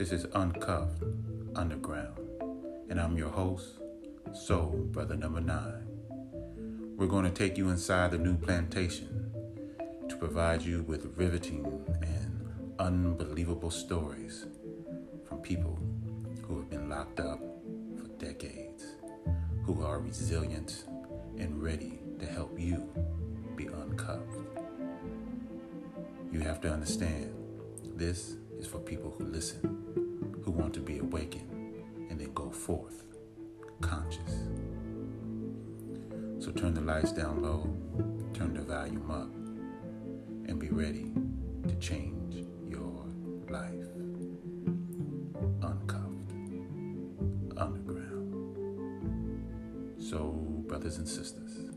This is Uncuffed Underground, and I'm your host, Soul Brother Number Nine. We're going to take you inside the new plantation to provide you with riveting and unbelievable stories from people who have been locked up for decades, who are resilient and ready to help you be uncuffed. You have to understand, this is for people who listen, who want to be awakened, and then go forth conscious. So turn the lights down low, turn the volume up, and be ready to change your life. Uncuffed, underground. So, brothers and sisters.